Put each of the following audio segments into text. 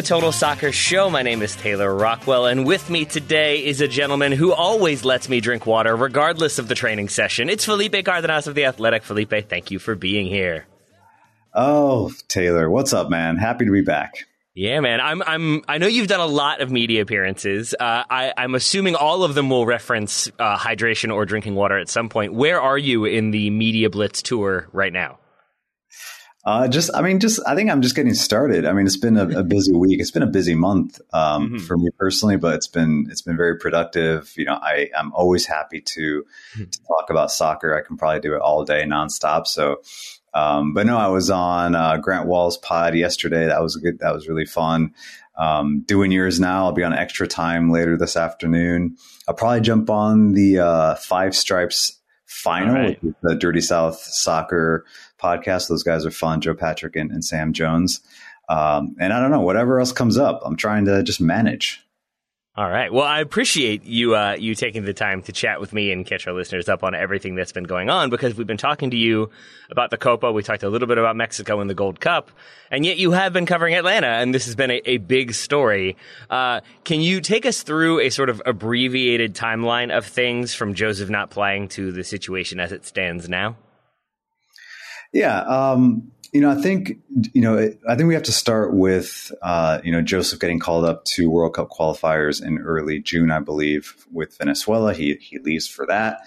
the Total Soccer Show. My name is Taylor Rockwell, and with me today is a gentleman who always lets me drink water regardless of the training session. It's Felipe Cardenas of The Athletic. Felipe, thank you for being here. Oh, Taylor, what's up, man? Happy to be back. Yeah, man. I'm. I'm. I know you've done a lot of media appearances. Uh, I, am assuming all of them will reference uh, hydration or drinking water at some point. Where are you in the Media Blitz tour right now? Uh, just, I mean, just, I think I'm just getting started. I mean, it's been a, a busy week. It's been a busy month um, mm-hmm. for me personally, but it's been it's been very productive. You know, I I'm always happy to, mm-hmm. to talk about soccer. I can probably do it all day nonstop. So, um, but no, I was on uh, Grant Wahl's pod yesterday. That was good. That was really fun. Um, doing yours now. I'll be on extra time later this afternoon. I'll probably jump on the uh, Five Stripes final, right. the Dirty South Soccer podcast. Those guys are fun, Joe Patrick and, and Sam Jones. Um, and I don't know, whatever else comes up, I'm trying to just manage. All right. Well, I appreciate you uh, you taking the time to chat with me and catch our listeners up on everything that's been going on because we've been talking to you about the Copa. We talked a little bit about Mexico and the Gold Cup, and yet you have been covering Atlanta, and this has been a, a big story. Uh, can you take us through a sort of abbreviated timeline of things from Josef not playing to the situation as it stands now? Yeah. Um, you know, I think you know, I think we have to start with uh, you know Josef getting called up to World Cup qualifiers in early June, I believe, with Venezuela. He he leaves for that.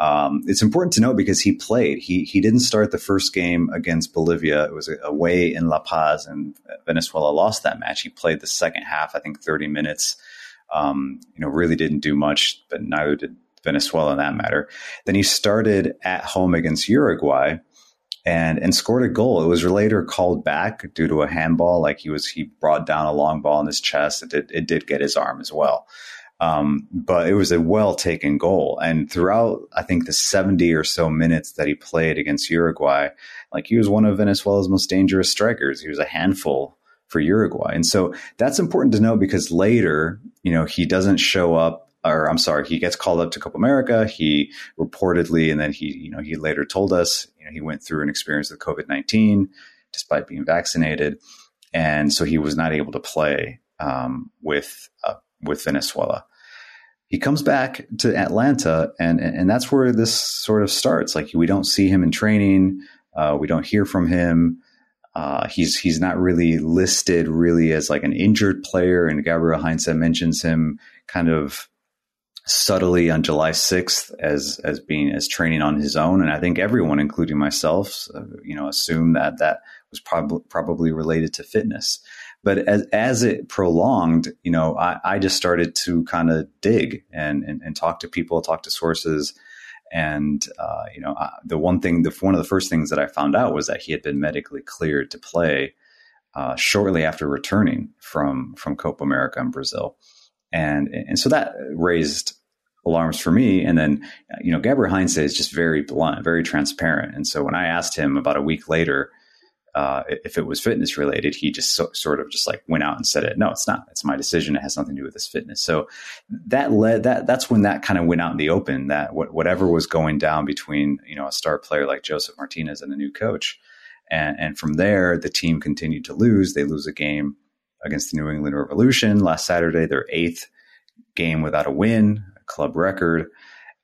Um, it's important to note because he played. He he didn't start the first game against Bolivia. It was away in La Paz, and Venezuela lost that match. He played the second half, I think, thirty minutes. Um, you know, really didn't do much, but neither did Venezuela in that matter. Then he started at home against Uruguay and and scored a goal. It was later called back due to a handball. Like he was he brought down a long ball in his chest. It did it did get his arm as well. Um, but it was a well taken goal. And throughout, I think the 70 or so minutes that he played against Uruguay, like he was one of Venezuela's most dangerous strikers. He was a handful for Uruguay. And so that's important to know because later, you know, he doesn't show up or I'm sorry, he gets called up to Copa America. He reportedly, and then he, you know, he later told us, you know, he went through an experience with COVID 19 despite being vaccinated. And so he was not able to play um, with, uh, with Venezuela. He comes back to Atlanta, and, and that's where this sort of starts. Like, we don't see him in training, uh, we don't hear from him. Uh, he's he's not really listed really as like an injured player, and Gabriel Heinze mentions him kind of subtly on July 6th as as being as training on his own. And I think everyone including myself uh, you know assumed that that was probably probably related to fitness. But as as it prolonged you know I, I just started to kind of dig and, and, and talk to people talk to sources. And uh, you know the one thing the one of the first things that I found out was that he had been medically cleared to play uh, shortly after returning from from Copa America in Brazil and and so that raised alarms for me. And then, you know, Gabriel Heinze is just very blunt, very transparent. And so when I asked him about a week later uh, if it was fitness related, he just so, sort of just like went out and said it. No, it's not. It's my decision. It has nothing to do with this fitness. So that led that that's when that kind of went out in the open. That whatever was going down between you know a star player like Josef Martinez and a new coach. And, and from there, the team continued to lose. They lose a game against the New England Revolution last Saturday, their eighth game without a win, a club record.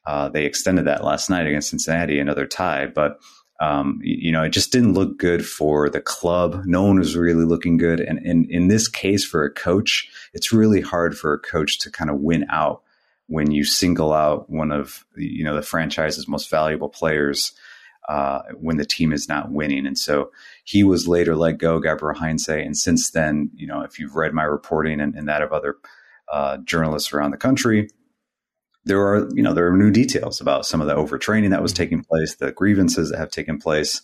Uh, they extended that last night against Cincinnati, another tie. But um, you know, it just didn't look good for the club. No one was really looking good. And in, in this case, for a coach, it's really hard for a coach to kind of win out when you single out one of you know the franchise's most valuable players uh, when the team is not winning. And so he was later let go, Gabriel Heinze. And since then, you know, if you've read my reporting and, and that of other uh, journalists around the country, there are, you know, there are new details about some of the overtraining that was taking place, the grievances that have taken place.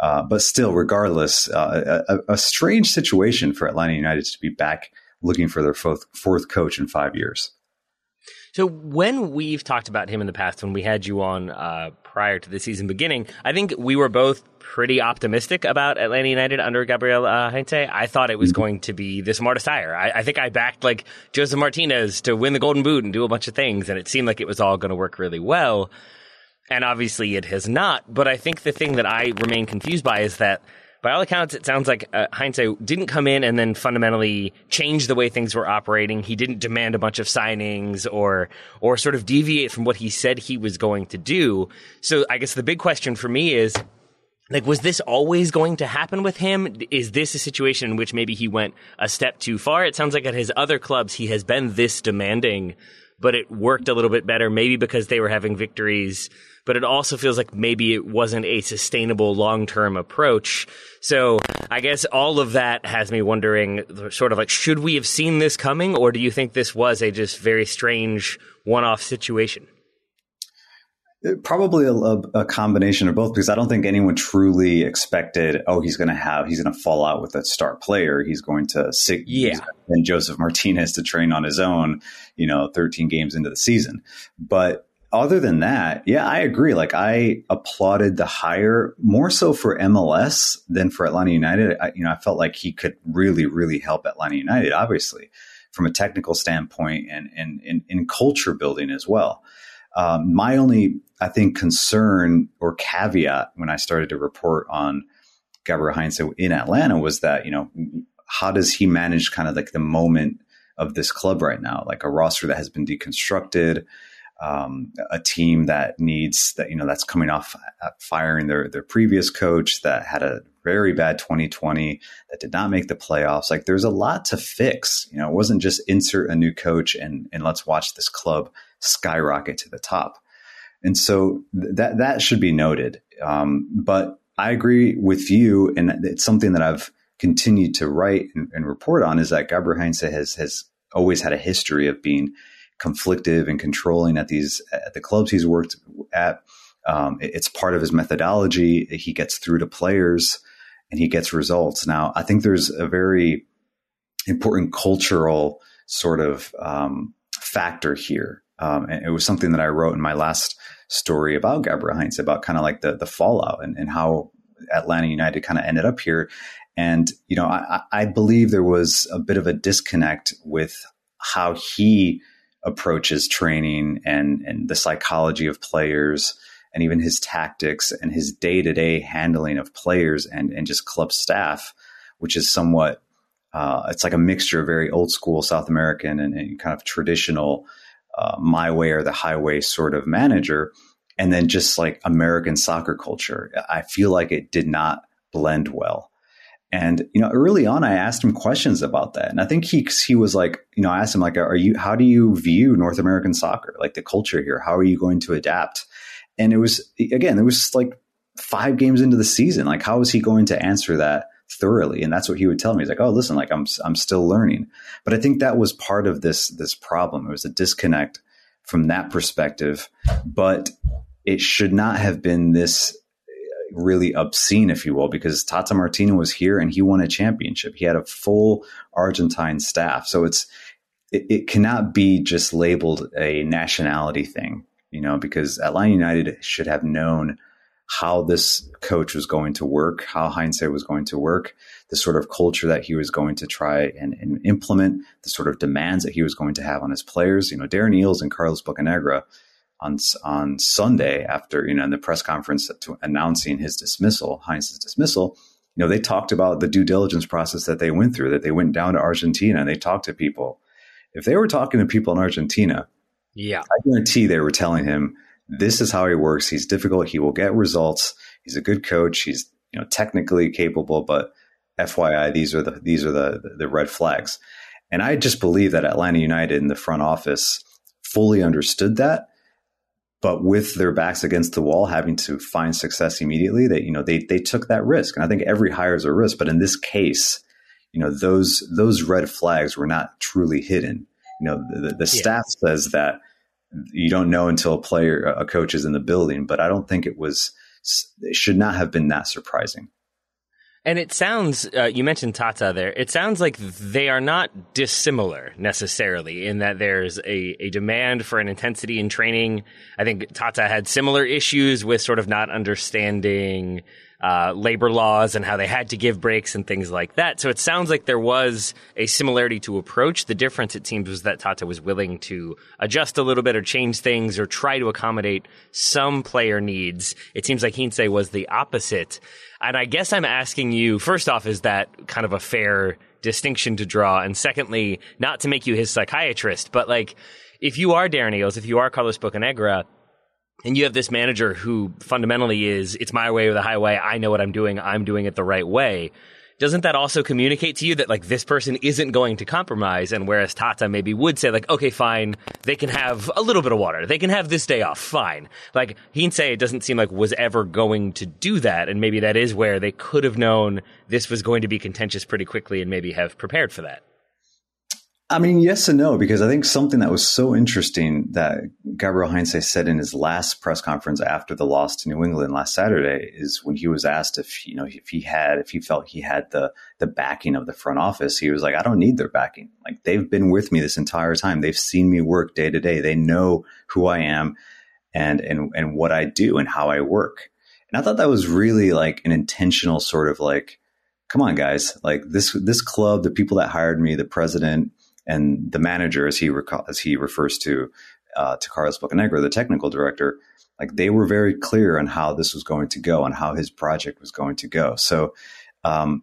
Uh, but still, regardless, uh, a, a, strange situation for Atlanta United to be back looking for their fourth, fourth coach in five years. So when we've talked about him in the past, when we had you on uh, prior to the season beginning, I think we were both pretty optimistic about Atlanta United under Gabriel uh, Heinze. I thought it was mm-hmm. going to be the smartest hire. I, I, think I backed like Josef Martinez to win the Golden Boot and do a bunch of things, and it seemed like it was all going to work really well. And obviously, it has not. But I think the thing that I remain confused by is that by all accounts, it sounds like uh, Heinze didn't come in and then fundamentally change the way things were operating. He didn't demand a bunch of signings or or sort of deviate from what he said he was going to do. So I guess the big question for me is like was this always going to happen with him is this a situation in which maybe he went a step too far it sounds like at his other clubs he has been this demanding but it worked a little bit better maybe because they were having victories but it also feels like maybe it wasn't a sustainable long-term approach. So i guess all of that has me wondering sort of like should we have seen this coming or do you think this was a just very strange one-off situation Uh, probably a, a, combination of both, because I don't think anyone truly expected, oh, he's going to have, he's going to fall out with a star player. He's going to sit, yeah, and Josef Martinez to train on his own, you know, 13 games into the season. But other than that, yeah, I agree. Like I applauded the hire more so for MLS than for Atlanta United. I, you know, I felt like he could really, really help Atlanta United, obviously, from a technical standpoint and and in culture building as well. Um, my only, I think, concern or caveat when I started to report on Gabriel Heinze in Atlanta was that, you know, how does he manage kind of like the moment of this club right now? Like a roster that has been deconstructed, um, a team that needs that, you know, that's coming off firing their, their previous coach that had a very bad 2020 that did not make the playoffs. Like there's a lot to fix. You know, it wasn't just insert a new coach and, and let's watch this club skyrocket to the top. And so that that should be noted. Um, but I agree with you, and it's something that I've continued to write and, and report on is that Gabriel Heinze has has always had a history of being conflictive and controlling at these at the clubs he's worked at. Um, it's part of his methodology. He gets through to players and he gets results. Now, I think there's a very important cultural sort of um, factor here um, and it was something that I wrote in my last story about Gabriel Heinz about kind of like the the fallout and, and how Atlanta United kind of ended up here. And you know, I, I believe there was a bit of a disconnect with how he approaches training and and the psychology of players and even his tactics and his day-to-day handling of players and and just club staff which is somewhat uh, it's like a mixture of very old school South American and, and kind of traditional uh, my way or the highway sort of manager. And then just like American soccer culture, I feel like it did not blend well. And you know, early on, I asked him questions about that, and I think he he was like, you know, I asked him like, "Are you? How do you view North American soccer, like the culture here? How are you going to adapt?" And it was again, it was like five games into the season. Like, how is he going to answer that thoroughly. And that's what he would tell me. He's like, "Oh, listen, like I'm I'm still learning." But I think that was part of this this problem. It was a disconnect from that perspective, but it should not have been this really obscene, if you will, because Tata Martino was here and he won a championship. He had a full Argentine staff, so it's it, it cannot be just labeled a nationality thing, you know, because Atlanta United should have known how this coach was going to work, how Heinze was going to work, the sort of culture that he was going to try and, and, implement, the sort of demands that he was going to have on his players. You know, Darren Eales and Carlos Bocanegra on on Sunday after you know in the press conference to, announcing his dismissal, Heinz's dismissal. You know, they talked about the due diligence process that they went through. That they went down to Argentina and they talked to people. If they were talking to people in Argentina, yeah, I guarantee they were telling him this is how he works. He's difficult. He will get results. He's a good coach. He's you know technically capable, but FYI, these are the these are the the red flags. And I just believe that Atlanta United in the front office fully understood that, but with their backs against the wall, having to find success immediately, that you know they they took that risk. And I think every hire is a risk, but in this case, you know those those red flags were not truly hidden. You know the, the yeah. staff says that you don't know until a player, a coach is in the building. But I don't think it was, it should not have been that surprising. And it sounds, uh, you mentioned Tata there. It sounds like they are not dissimilar necessarily in that there's a, a demand for an intensity in training. I think Tata had similar issues with sort of not understanding uh, labor laws and how they had to give breaks and things like that. So it sounds like there was a similarity to approach. The difference, it seems, was that Tata was willing to adjust a little bit or change things or try to accommodate some player needs. It seems like Heinze was the opposite. And I guess I'm asking you, first off, is that kind of a fair distinction to draw? And secondly, not to make you his psychiatrist, but like, if you are Darren Eales, if you are Carlos Bocanegra, and you have this manager who fundamentally is, it's my way or the highway. I know what I'm doing. I'm doing it the right way. Doesn't that also communicate to you that like this person isn't going to compromise? And whereas Tata maybe would say like, okay, fine, they can have a little bit of water. They can have this day off. Fine. Like Heinze, it doesn't seem like was ever going to do that. And maybe that is where they could have known this was going to be contentious pretty quickly and maybe have prepared for that. I mean, yes and no, because I think something that was so interesting that Gabriel Heinze said in his last press conference after the loss to New England last Saturday is when he was asked if you know if he had if he felt he had the the backing of the front office, he was like, I don't need their backing. Like they've been with me this entire time. They've seen me work day to day. They know who I am and and and what I do and how I work. And I thought that was really like an intentional sort of like, come on, guys, like this this club, the people that hired me, the president and the manager, as he as he refers to uh, to Carlos Bocanegra, the technical director, like they were very clear on how this was going to go and how his project was going to go. So, um,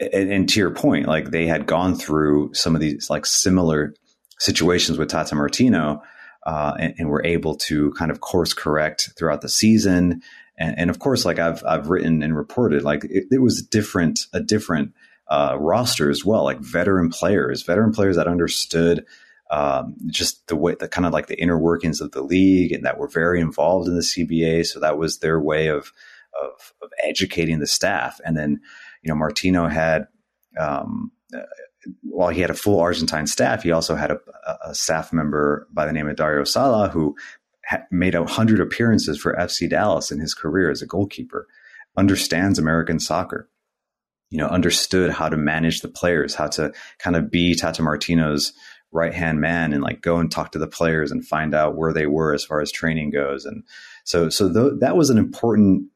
and, and, to your point, like they had gone through some of these like similar situations with Tata Martino, uh, and, and, were able to kind of course correct throughout the season. And, and of course, like I've I've written and reported, like it, it was different a different uh, roster as well, like veteran players, veteran players that understood um, just the way, the kind of like the inner workings of the league, and that were very involved in the CBA. So that was their way of of, of educating the staff. And then, you know, Martino had. Um, uh, while he had a full Argentine staff, he also had a, a staff member by the name of Dario Sala who made a hundred appearances for FC Dallas in his career as a goalkeeper, understands American soccer, you know, understood how to manage the players, how to kind of be Tata Martino's right hand man and like go and talk to the players and find out where they were as far as training goes. And so, so th- that was an important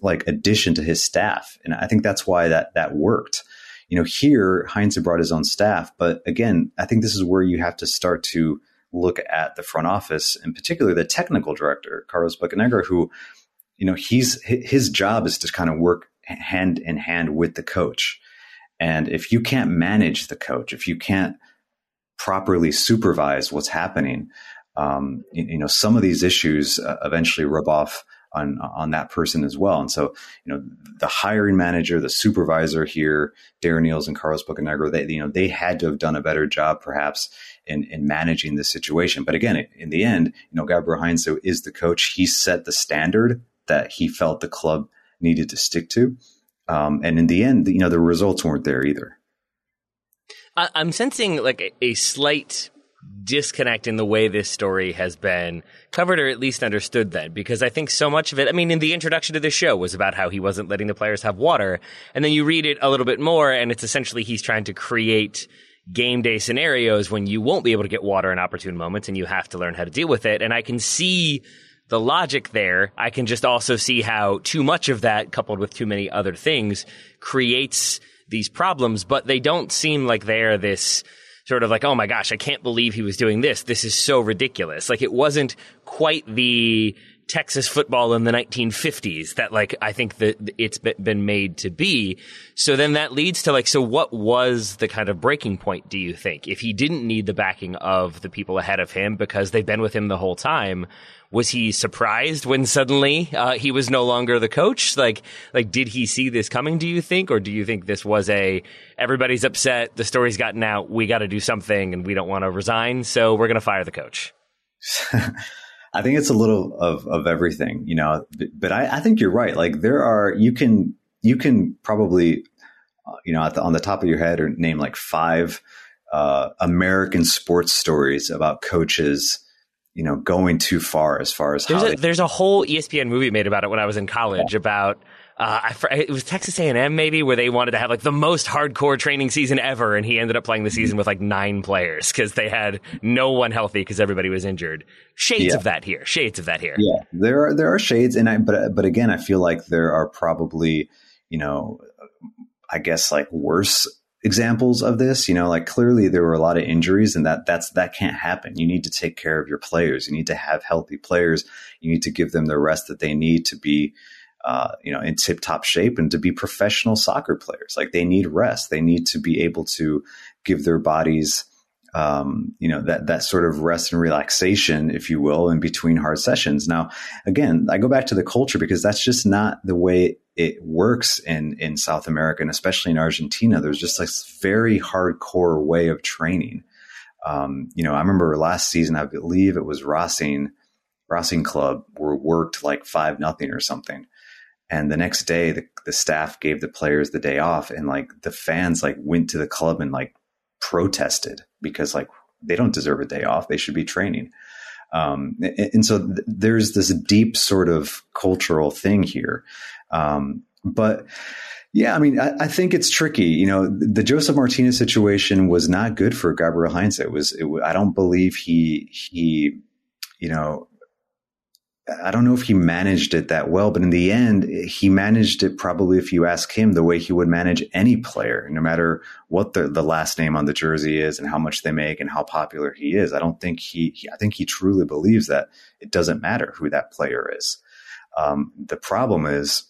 like addition to his staff. And I think that's why that, that worked. You know, here Heinze brought his own staff, but again, I think this is where you have to start to look at the front office, in particular the technical director, Carlos Bocanegra, who, you know, he's his job is to kind of work hand in hand with the coach. And if you can't manage the coach, if you can't properly supervise what's happening, um, you, you, know, some of these issues uh, eventually rub off on on that person as well. And so, you know, the hiring manager, the supervisor here, Darren Eales and Carlos Bocanegra, they you know they had to have done a better job, perhaps, in in managing this situation. But again, in the end, you know, Gabriel Heinze is the coach. He set the standard that he felt the club needed to stick to. Um, and in the end, you know, the results weren't there either. I'm sensing like a, a slight disconnect in the way this story has been covered or at least understood then because I think so much of it I mean in the introduction to the show was about how he wasn't letting the players have water and then you read it a little bit more and it's essentially he's trying to create game day scenarios when you won't be able to get water in opportune moments and you have to learn how to deal with it and I can see the logic there, I can just also see how too much of that coupled with too many other things creates these problems, but they don't seem like they're this sort of like, oh my gosh, I can't believe he was doing this. This is so ridiculous. Like it wasn't quite the Texas football in the 1950s that like I think that it's been made to be. So then that leads to like so what was the kind of breaking point do you think? If he didn't need the backing of the people ahead of him because they've been with him the whole time, was he surprised when suddenly uh, he was no longer the coach? Like like did he see this coming do you think or do you think this was a everybody's upset, the story's gotten out, we got to do something and we don't want to resign, so we're going to fire the coach? I think it's a little of, of everything, you know, but, I, I, think you're right. Like there are, you can, you can probably, uh, you know, the, on the top of your head or name like five uh, American sports stories about coaches, you know, going too far as far as there's how a, they, there's a whole ESPN movie made about it when I was in college about uh, I, it was Texas A&M maybe where they wanted to have like the most hardcore training season ever, and he ended up playing the season with like nine players because they had no one healthy because everybody was injured. Shades Yeah. of that here. Shades of that here. Yeah, there are there are shades, and I but but again, I feel like there are probably you know, I guess like worse examples of this. You know, like clearly there were a lot of injuries, and that that's that can't happen. You need to take care of your players. You need to have healthy players. You need to give them the rest that they need to be. Uh, you know, in tip top shape and to be professional soccer players. Like they need rest. They need to be able to give their bodies um, you know that that sort of rest and relaxation, if you will, in between hard sessions. Now, again, I go back to the culture because that's just not the way it works in in South America and especially in Argentina. There's just this very hardcore way of training. Um, you know, I remember last season, I believe it was Racing, Racing Club were worked like five nothing or something. And the next day, the, the staff gave the players the day off, and like the fans like went to the club and like protested because like they don't deserve a day off; they should be training. Um, and, and so th- there's this deep sort of cultural thing here. Um, but yeah, I mean, I, I, think it's tricky. You know, the Josef Martinez situation was not good for Gabriel Heinze. It was. It, I don't believe he he, you know, I don't know if he managed it that well, but in the end, he managed it probably, if you ask him, the way he would manage any player, no matter what the, the last name on the jersey is and how much they make and how popular he is. I don't think he, he I think he truly believes that it doesn't matter who that player is. Um, the problem is,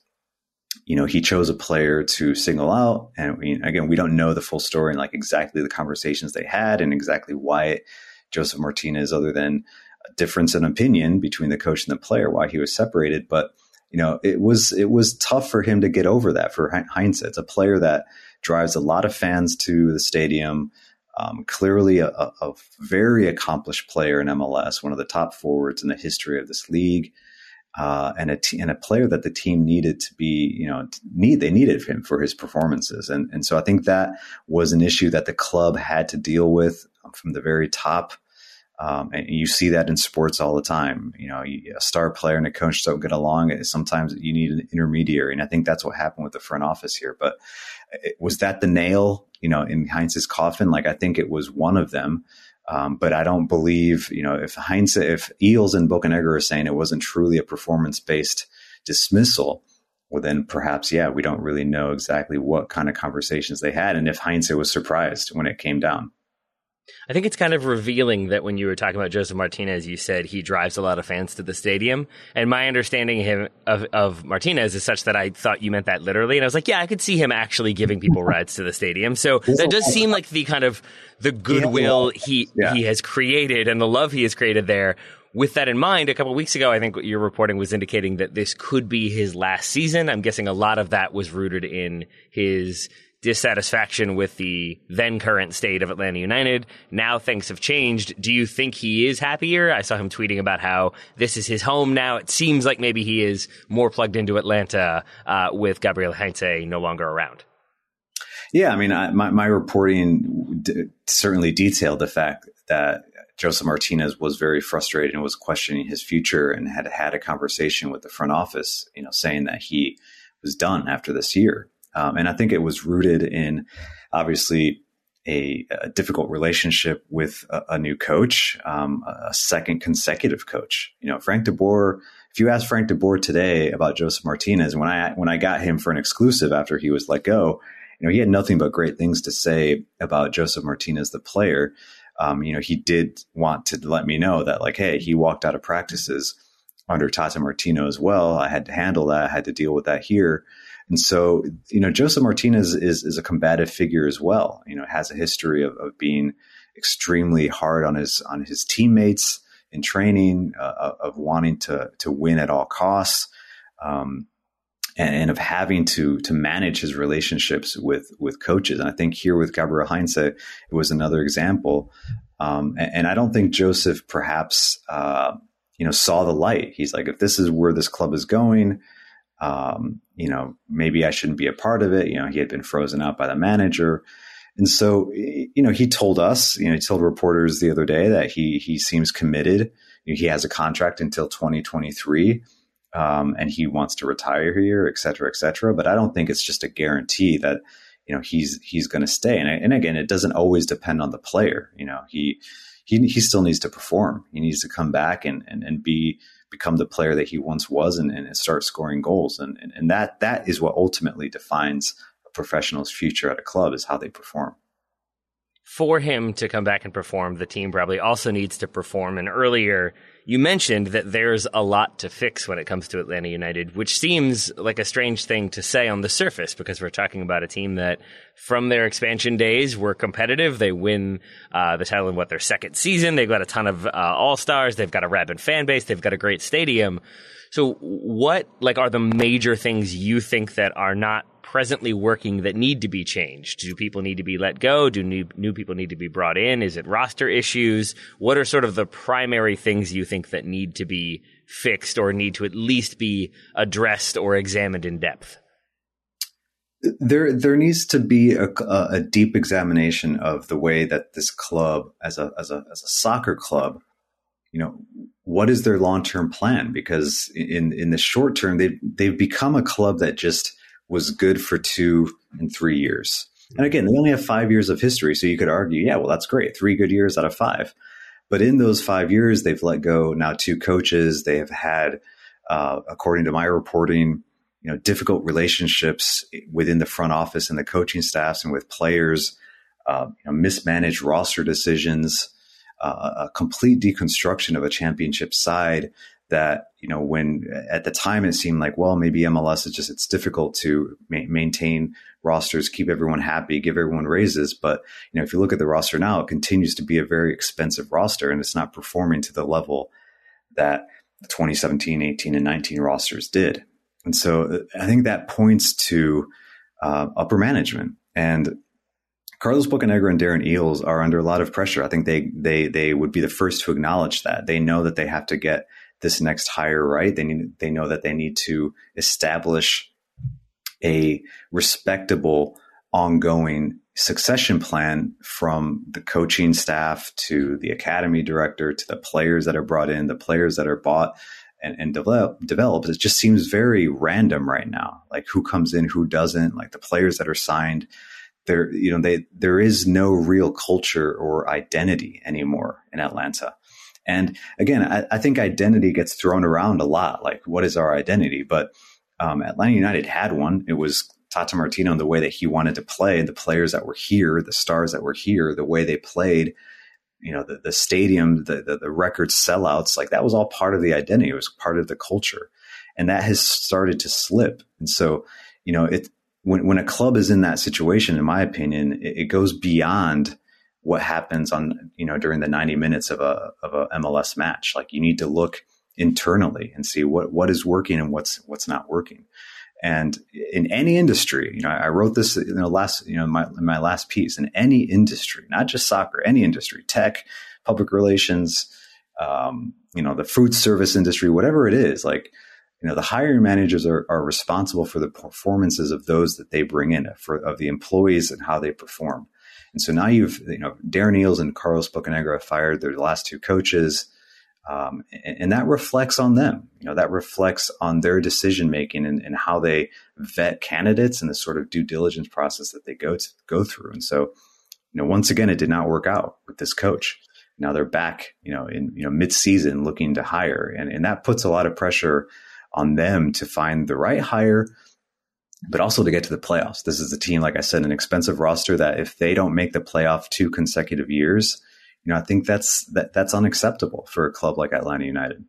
you know, he chose a player to single out. And we, again, we don't know the full story and like exactly the conversations they had and exactly why Josef Martinez, other than difference in opinion between the coach and the player why he was separated but you know it was it was tough for him to get over that for Heinze it's a player that drives a lot of fans to the stadium um, clearly a, a, very accomplished player in MLS one of the top forwards in the history of this league uh, and a t- and a player that the team needed to be you know need they needed him for his performances and and so I think that was an issue that the club had to deal with from the very top um, and you see that in sports all the time. You know, a star player and a coach don't get along. Sometimes you need an intermediary, and I think that's what happened with the front office here. But was that the nail, you know, in Heinz's coffin? Like I think it was one of them. Um, but I don't believe, you know, if Heinz, if Eales and Bocanegra are saying it wasn't truly a performance based dismissal, well, then perhaps, yeah, we don't really know exactly what kind of conversations they had, and if Heinz was surprised when it came down. I think it's kind of revealing that when you were talking about Josef Martinez, you said he drives a lot of fans to the stadium. And my understanding of, him, of, of, Martinez is such that I thought you meant that literally. And I was like, yeah, I could see him actually giving people rides to the stadium. So that does seem like the kind of the goodwill he, yeah. he has created and the love he has created there. With that in mind, a couple weeks ago, I think your reporting was indicating that this could be his last season. I'm guessing a lot of that was rooted in his dissatisfaction with the then current state of Atlanta United. Now things have changed. Do you think he is happier? I saw him tweeting about how this is his home now. It seems like maybe he is more plugged into Atlanta uh, with Gabriel Heinze no longer around. Yeah, I mean, I, my, my reporting d- certainly detailed the fact that Josef Martinez was very frustrated and was questioning his future and had had a conversation with the front office, you know, saying that he was done after this year. Um, and I think it was rooted in obviously a, a difficult relationship with a, a new coach, um, a second consecutive coach. You know, Frank de Boer. If you ask Frank de Boer today about Josef Martinez, when I when I got him for an exclusive after he was let go, you know, he had nothing but great things to say about Josef Martinez, the player. Um, you know, he did want to let me know that, like, hey, he walked out of practices under Tata Martino as well. I had to handle that. I had to deal with that here. And so, you know, Josef Martinez is, is a combative figure as well. You know, has a history of, of being extremely hard on his on his teammates in training, uh, of wanting to to win at all costs, um, and, and, of having to to manage his relationships with with coaches. And I think here with Gabriel Heinze, it was another example. Um, and, and, I don't think Josef perhaps uh, you know saw the light. He's like, if this is where this club is going um, you know, maybe I shouldn't be a part of it. You know, he had been frozen out by the manager. And so, you know, he told us, you know, he told reporters the other day that he he seems committed. He has a contract until 2023, um, and he wants to retire here, et cetera, et cetera. But I don't think it's just a guarantee that you know he's he's going to stay. And, and again, it doesn't always depend on the player. You know, he he he still needs to perform. He needs to come back and and, and be become the player that he once was and, and start scoring goals. And, and and that that is what ultimately defines a professional's future at a club is how they perform for him to come back and perform, the team probably also needs to perform. And earlier, you mentioned that there's a lot to fix when it comes to Atlanta United, which seems like a strange thing to say on the surface because we're talking about a team that, from their expansion days, were competitive. They win uh, the title in what their second season. They've got a ton of uh, all stars. They've got a rabid fan base. They've got a great stadium. So, what like are the major things you think that are not presently working that need to be changed? Do people need to be let go? Do new, new people need to be brought in? Is it roster issues? What are sort of the primary things you think that need to be fixed or need to at least be addressed or examined in depth? There, there needs to be a, a deep examination of the way that this club, as a, as a, as a soccer club, you know, what is their long term plan? Because in in the short term, they've they've become a club that just was good for two and three years. And again, they only have five years of history. So you could argue, yeah, well, that's great. Three good years out of five. But in those five years, they've let go now two coaches. They have had, uh, according to my reporting, you know, difficult relationships within the front office and the coaching staffs and with players, uh, you know, mismanaged roster decisions, uh, a complete deconstruction of a championship side that you know when at the time it seemed like well maybe MLS is just it's difficult to ma- maintain rosters keep everyone happy give everyone raises but you know if you look at the roster now it continues to be a very expensive roster and it's not performing to the level that the 2017 18 and 19 rosters did and so I think that points to uh, upper management and Carlos Bocanegra and Darren Eales are under a lot of pressure. I think they they they would be the first to acknowledge that. They know that they have to get this next hire right. They need they know that they need to establish a respectable ongoing succession plan from the coaching staff to the academy director to the players that are brought in, the players that are bought and, and develop, developed. It just seems very random right now. Like who comes in, who doesn't, like the players that are signed. There, you know, they, there is no real culture or identity anymore in Atlanta. And again, I, I, think identity gets thrown around a lot. Like, what is our identity? But um, Atlanta United had one. It was Tata Martino and the way that he wanted to play, the players that were here, the stars that were here, the way they played, you know, the, the stadium, the, the, the record sellouts, like that was all part of the identity. It was part of the culture. And that has started to slip. And so, you know, it, when, when a club is in that situation, in my opinion, it, it goes beyond what happens on you know during the 90 minutes of a of a MLS match. Like you need to look internally and see what what is working and what's what's not working. And in any industry, you know, I wrote this in the last, you know, my, my last piece. In any industry, not just soccer, any industry, tech, public relations, um, you know, the food service industry, whatever it is, like, you know, the hiring managers are, are responsible for the performances of those that they bring in, for of the employees and how they perform. And so now you've, you know, Darren Eales and Carlos Bocanegra fired their last two coaches. Um, and, and, that reflects on them. You know, that reflects on their decision making and, and, how they vet candidates and the sort of due diligence process that they go to go through. And so, you know, once again, it did not work out with this coach. Now they're back, you know, in you know mid season looking to hire, and and that puts a lot of pressure on them to find the right hire but also to get to the playoffs. This is a team, like I said, an expensive roster that if they don't make the playoff two consecutive years, you know, I think that's that, that's unacceptable for a club like Atlanta United.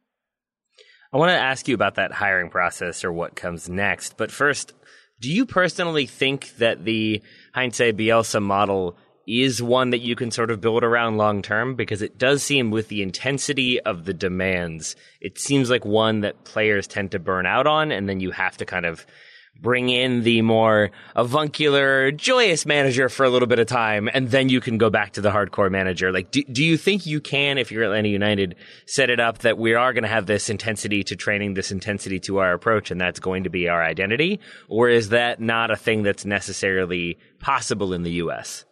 I want to ask you about that hiring process or what comes next. But first, do you personally think that the Heinze Bielsa model is one that you can sort of build around long term? Because it does seem with the intensity of the demands, it seems like one that players tend to burn out on, and then you have to kind of bring in the more avuncular, joyous manager for a little bit of time, and then you can go back to the hardcore manager. Like, do, do you think you can, if you're Atlanta United, set it up that we are going to have this intensity to training, this intensity to our approach, and that's going to be our identity? Or is that not a thing that's necessarily possible in the U.S.?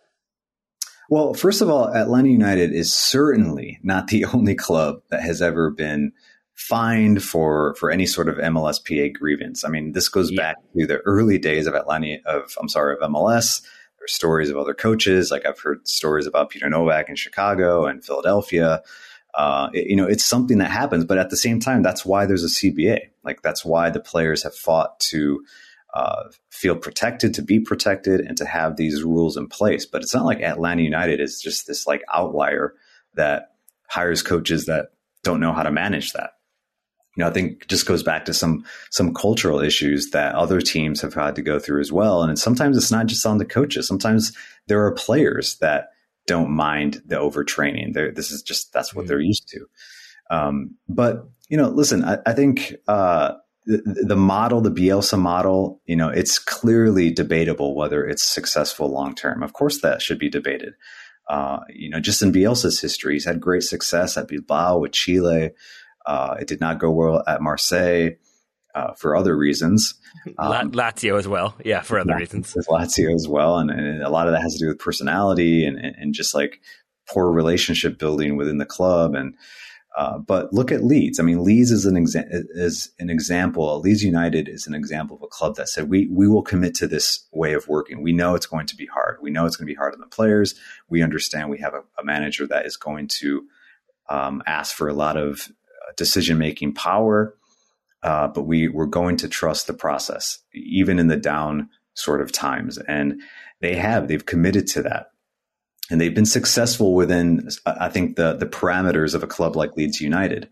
Well, first of all, Atlanta United is certainly not the only club that has ever been fined for for any sort of MLSPA grievance. I mean, this goes yeah. back to the early days of Atlanta of I'm sorry of MLS. There's stories of other coaches, like I've heard stories about Peter Nowak in Chicago and Philadelphia. Uh, it, you know, it's something that happens, but at the same time, that's why there's a CBA. Like that's why the players have fought to uh, feel protected, to be protected, and to have these rules in place. But it's not like Atlanta United is just this like outlier that hires coaches that don't know how to manage that. You know, I think just goes back to some some cultural issues that other teams have had to go through as well. And sometimes it's not just on the coaches. Sometimes there are players that don't mind the overtraining. They're, this is just that's what mm-hmm. they're used to. Um, but you know, listen, I, I think uh, the, the model, the Bielsa model, you know, it's clearly debatable whether it's successful long term. Of course, that should be debated. Uh, you know, just in Bielsa's history, he's had great success at Bilbao with Chile. Uh, it did not go well at Marseille uh, for other reasons. Um, Lazio as well, yeah, for other reasons. Lazio as well, and, and, a lot of that has to do with personality and, and just like poor relationship building within the club and uh, but look at Leeds. I mean, Leeds is an exa- is an example. Leeds United is an example of a club that said we we will commit to this way of working. We know it's going to be hard. We know it's going to be hard on the players. We understand we have a, a manager that is going to um, ask for a lot of decision making power, uh, but we we're going to trust the process, even in the down sort of times. And they have they've committed to that and they've been successful within, I think, the the parameters of a club like Leeds United.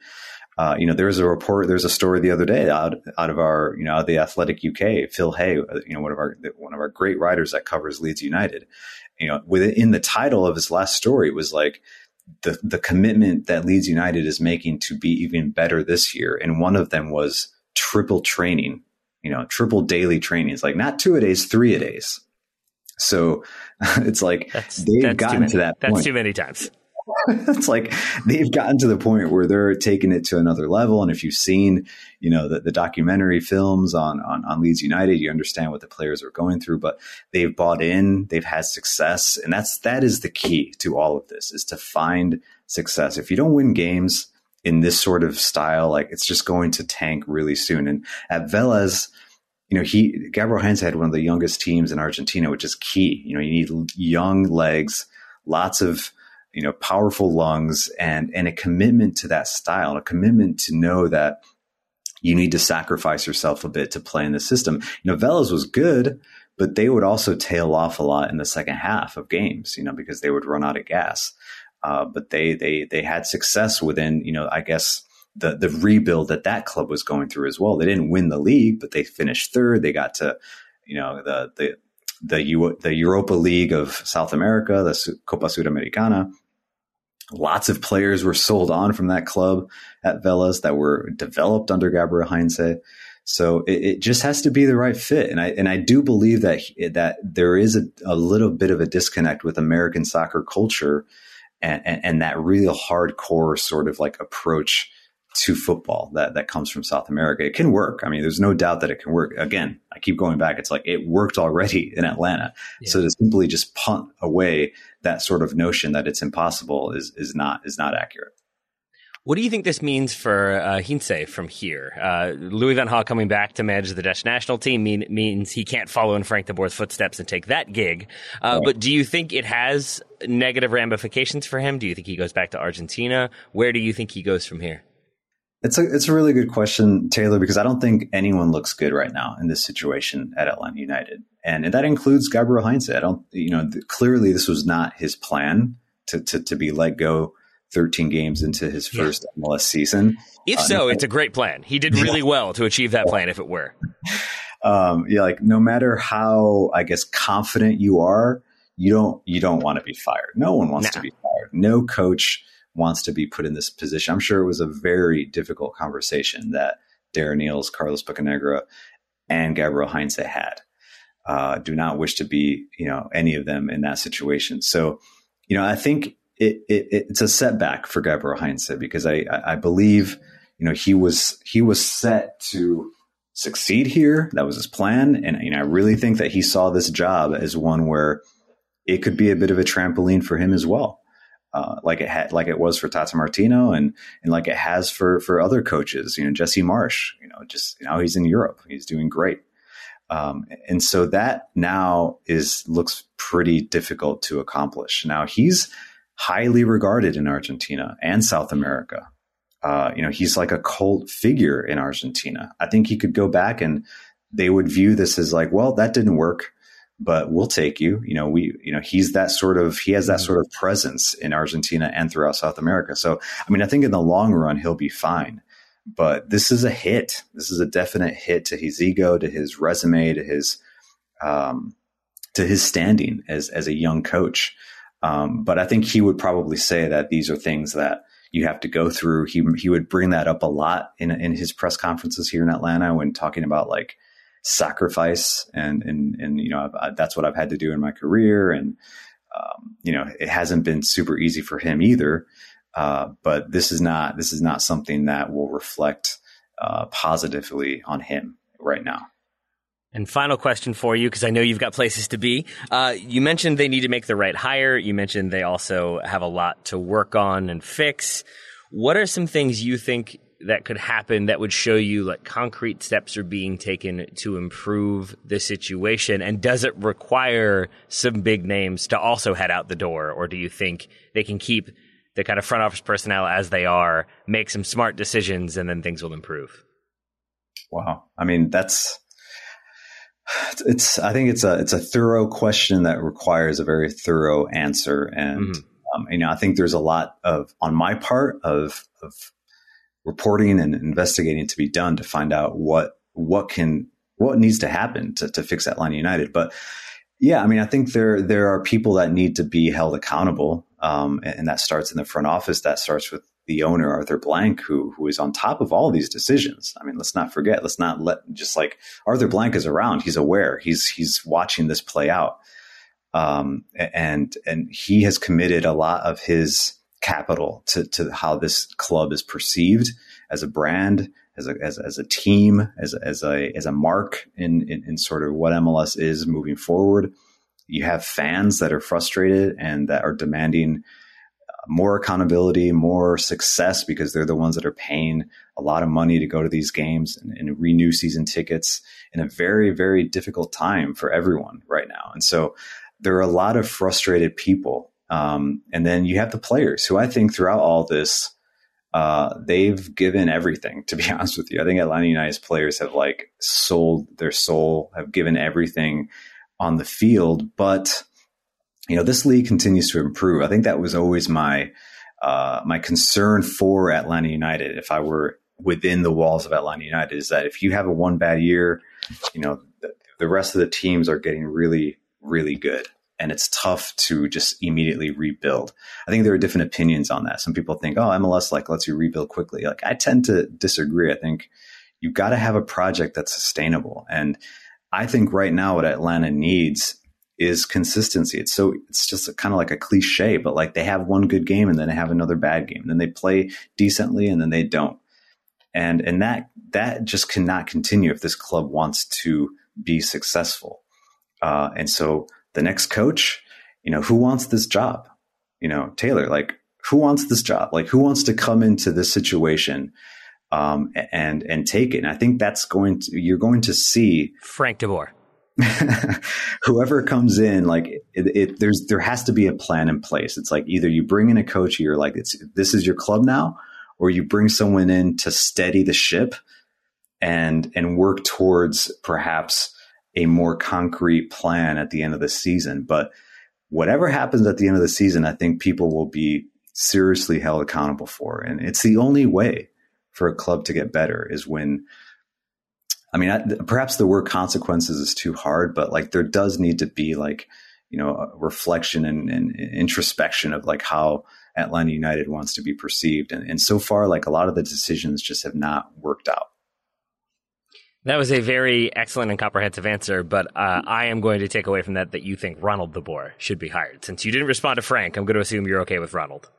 Uh, you know, there was a report, there's a story the other day out out of our, you know, the Athletic UK, Phil Hay, uh, you know, one of our one of our great writers that covers Leeds United. You know, within the title of his last story was like the the commitment that Leeds United is making to be even better this year, and one of them was triple training. You know, triple daily training. It's like not two a days, three a days. So it's like that's, they've that's gotten to that point. That's too many times. it's like they've gotten to the point where they're taking it to another level. And if you've seen, you know, the, the documentary films on, on, on Leeds United, you understand what the players are going through, but they've bought in, they've had success. And that's, that is the key to all of this is to find success. If you don't win games in this sort of style, like it's just going to tank really soon. And at Vélez, you know, he Gabriel Heinze had one of the youngest teams in Argentina, which is key. You know, you need young legs, lots of you know powerful lungs, and and a commitment to that style, a commitment to know that you need to sacrifice yourself a bit to play in the system. You know, Vélez was good, but they would also tail off a lot in the second half of games. You know, because they would run out of gas. Uh, but they they they had success within you know I guess the the rebuild that that club was going through as well. They didn't win the league, but they finished third. They got to, you know, the the the U, the Europa League of South America, the Copa Sudamericana. Lots of players were sold on from that club at Vélez that were developed under Gabriel Heinze. So it, it, just has to be the right fit, and I and I do believe that that there is a, a little bit of a disconnect with American soccer culture and, and, and that real hardcore sort of like approach to football that that comes from South America. It can work. I mean, there's no doubt that it can work. Again, I keep going back. It's like it worked already in Atlanta. Yeah. So to simply just punt away that sort of notion that it's impossible is is not is not accurate. What do you think this means for uh, from here? Uh, Louis Van Gaal coming back to manage the Dutch national team mean, means he can't follow in Frank de Boer's footsteps and take that gig. Uh, right. But do you think it has negative ramifications for him? Do you think he goes back to Argentina? Where do you think he goes from here? It's a it's a really good question, Taylor, because I don't think anyone looks good right now in this situation at Atlanta United, and, and that includes Gabriel Heinze. I don't, you know, clearly this was not his plan to to, to be let go 13 games into his first yeah. MLS season. If uh, so, it's a great plan. He did really well to achieve that plan. If it were, um, yeah, like no matter how I guess confident you are, you don't you don't want to be fired. No one wants nah. to be fired. No coach wants to be put in this position. I'm sure it was a very difficult conversation that Darren Eales, Carlos Bocanegra, and Gabriel Heinze had. Uh, do not wish to be, you know, any of them in that situation. So, you know, I think it, it, it's a setback for Gabriel Heinze because I, I believe, you know, he was he was set to succeed here. That was his plan, and you know, I really think that he saw this job as one where it could be a bit of a trampoline for him as well. Uh, like it had, like it was for Tata Martino, and and like it has for for other coaches. You know, Jesse Marsch. You know, just now he's in Europe. He's doing great. Um, and so that now is looks pretty difficult to accomplish. Now he's highly regarded in Argentina and South America. Uh, you know, he's like a cult figure in Argentina. I think he could go back and they would view this as like, well, that didn't work but we'll take you. You know, we, you know, he's that sort of, he has that mm-hmm. sort of presence in Argentina and throughout South America. So, I mean, I think in the long run, he'll be fine. But this is a hit. This is a definite hit to his ego, to his resume, to his, um, to his standing as as a young coach. Um, but I think he would probably say that these are things that you have to go through. He he would bring that up a lot in in his press conferences here in Atlanta when talking about like sacrifice and and and you know I, that's what I've had to do in my career and um, you know it hasn't been super easy for him either uh, but this is not this is not something that will reflect uh, positively on him right now. And final question for you, because I know you've got places to be. Uh, you mentioned they need to make the right hire. You mentioned they also have a lot to work on and fix. What are some things you think that could happen that would show you like concrete steps are being taken to improve the situation? And does it require some big names to also head out the door? Or do you think they can keep the kind of front office personnel as they are, make some smart decisions, and then things will improve? Wow. I mean, that's, it's, I think it's a, it's a thorough question that requires a very thorough answer. And, mm-hmm. um, you know, I think there's a lot of, on my part of, of reporting and investigating to be done to find out what what can what needs to happen to, to fix Atlanta United. But yeah, I mean, I think there there are people that need to be held accountable, um, and, and, that starts in the front office. That starts with the owner Arthur Blank, who who is on top of all these decisions. I mean, let's not forget. Let's not let just like Arthur Blank is around. He's aware. He's he's watching this play out, um, and and he has committed a lot of his capital to, to how this club is perceived as a brand, as a, as, as a team, as, as a, as a mark in, in, in sort of what MLS is moving forward. You have fans that are frustrated and that are demanding more accountability, more success because they're the ones that are paying a lot of money to go to these games and, and, renew season tickets in a very, very difficult time for everyone right now. And so there are a lot of frustrated people um, and then you have the players who I think throughout all this, uh, they've given everything, to be honest with you. I think Atlanta United's players have like sold their soul, have given everything on the field. But, you know, this league continues to improve. I think that was always my, uh, my concern for Atlanta United. If I were within the walls of Atlanta United is that if you have a one bad year, you know, the, the rest of the teams are getting really, really good and it's tough to just immediately rebuild. I think there are different opinions on that. Some people think, oh, MLS like lets you rebuild quickly. Like I tend to disagree. I think you've got to have a project that's sustainable. And I think right now what Atlanta needs is consistency. It's so it's just kind of like a cliche, but like they have one good game and then they have another bad game. And then they play decently and then they don't. And and that that just cannot continue if this club wants to be successful. Uh, and so the next coach, you know, who wants this job? You know, Taylor, like who wants this job? Like who wants to come into this situation um, and and take it? And I think that's going to you're going to see Frank de Boer. whoever comes in, like it, it, there's there has to be a plan in place. It's like either you bring in a coach, you're like it's this is your club now, or you bring someone in to steady the ship and and work towards perhaps a more concrete plan at the end of the season. But whatever happens at the end of the season, I think people will be seriously held accountable for. And it's the only way for a club to get better is when, I mean, perhaps the word consequences is too hard, but like there does need to be like, you know, reflection and, and introspection of like how Atlanta United wants to be perceived. And, and so far, like a lot of the decisions just have not worked out. That was a very excellent and comprehensive answer, but uh, I am going to take away from that that you think Ronald de Boer should be hired. Since you didn't respond to Frank, I'm going to assume you're okay with Ronald.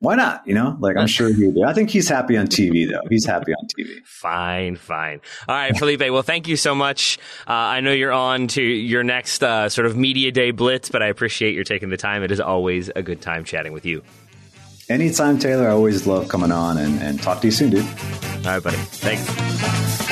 why not? You know, like I'm sure he would. I think he's happy on TV though. He's happy on TV. Fine, fine. All right, Felipe. well, thank you so much. Uh, I know you're on to your next uh, sort of media day blitz, but I appreciate you taking the time. It is always a good time chatting with you. Anytime, Taylor. I always love coming on and, and talk to you soon, dude. All right, buddy. Thanks.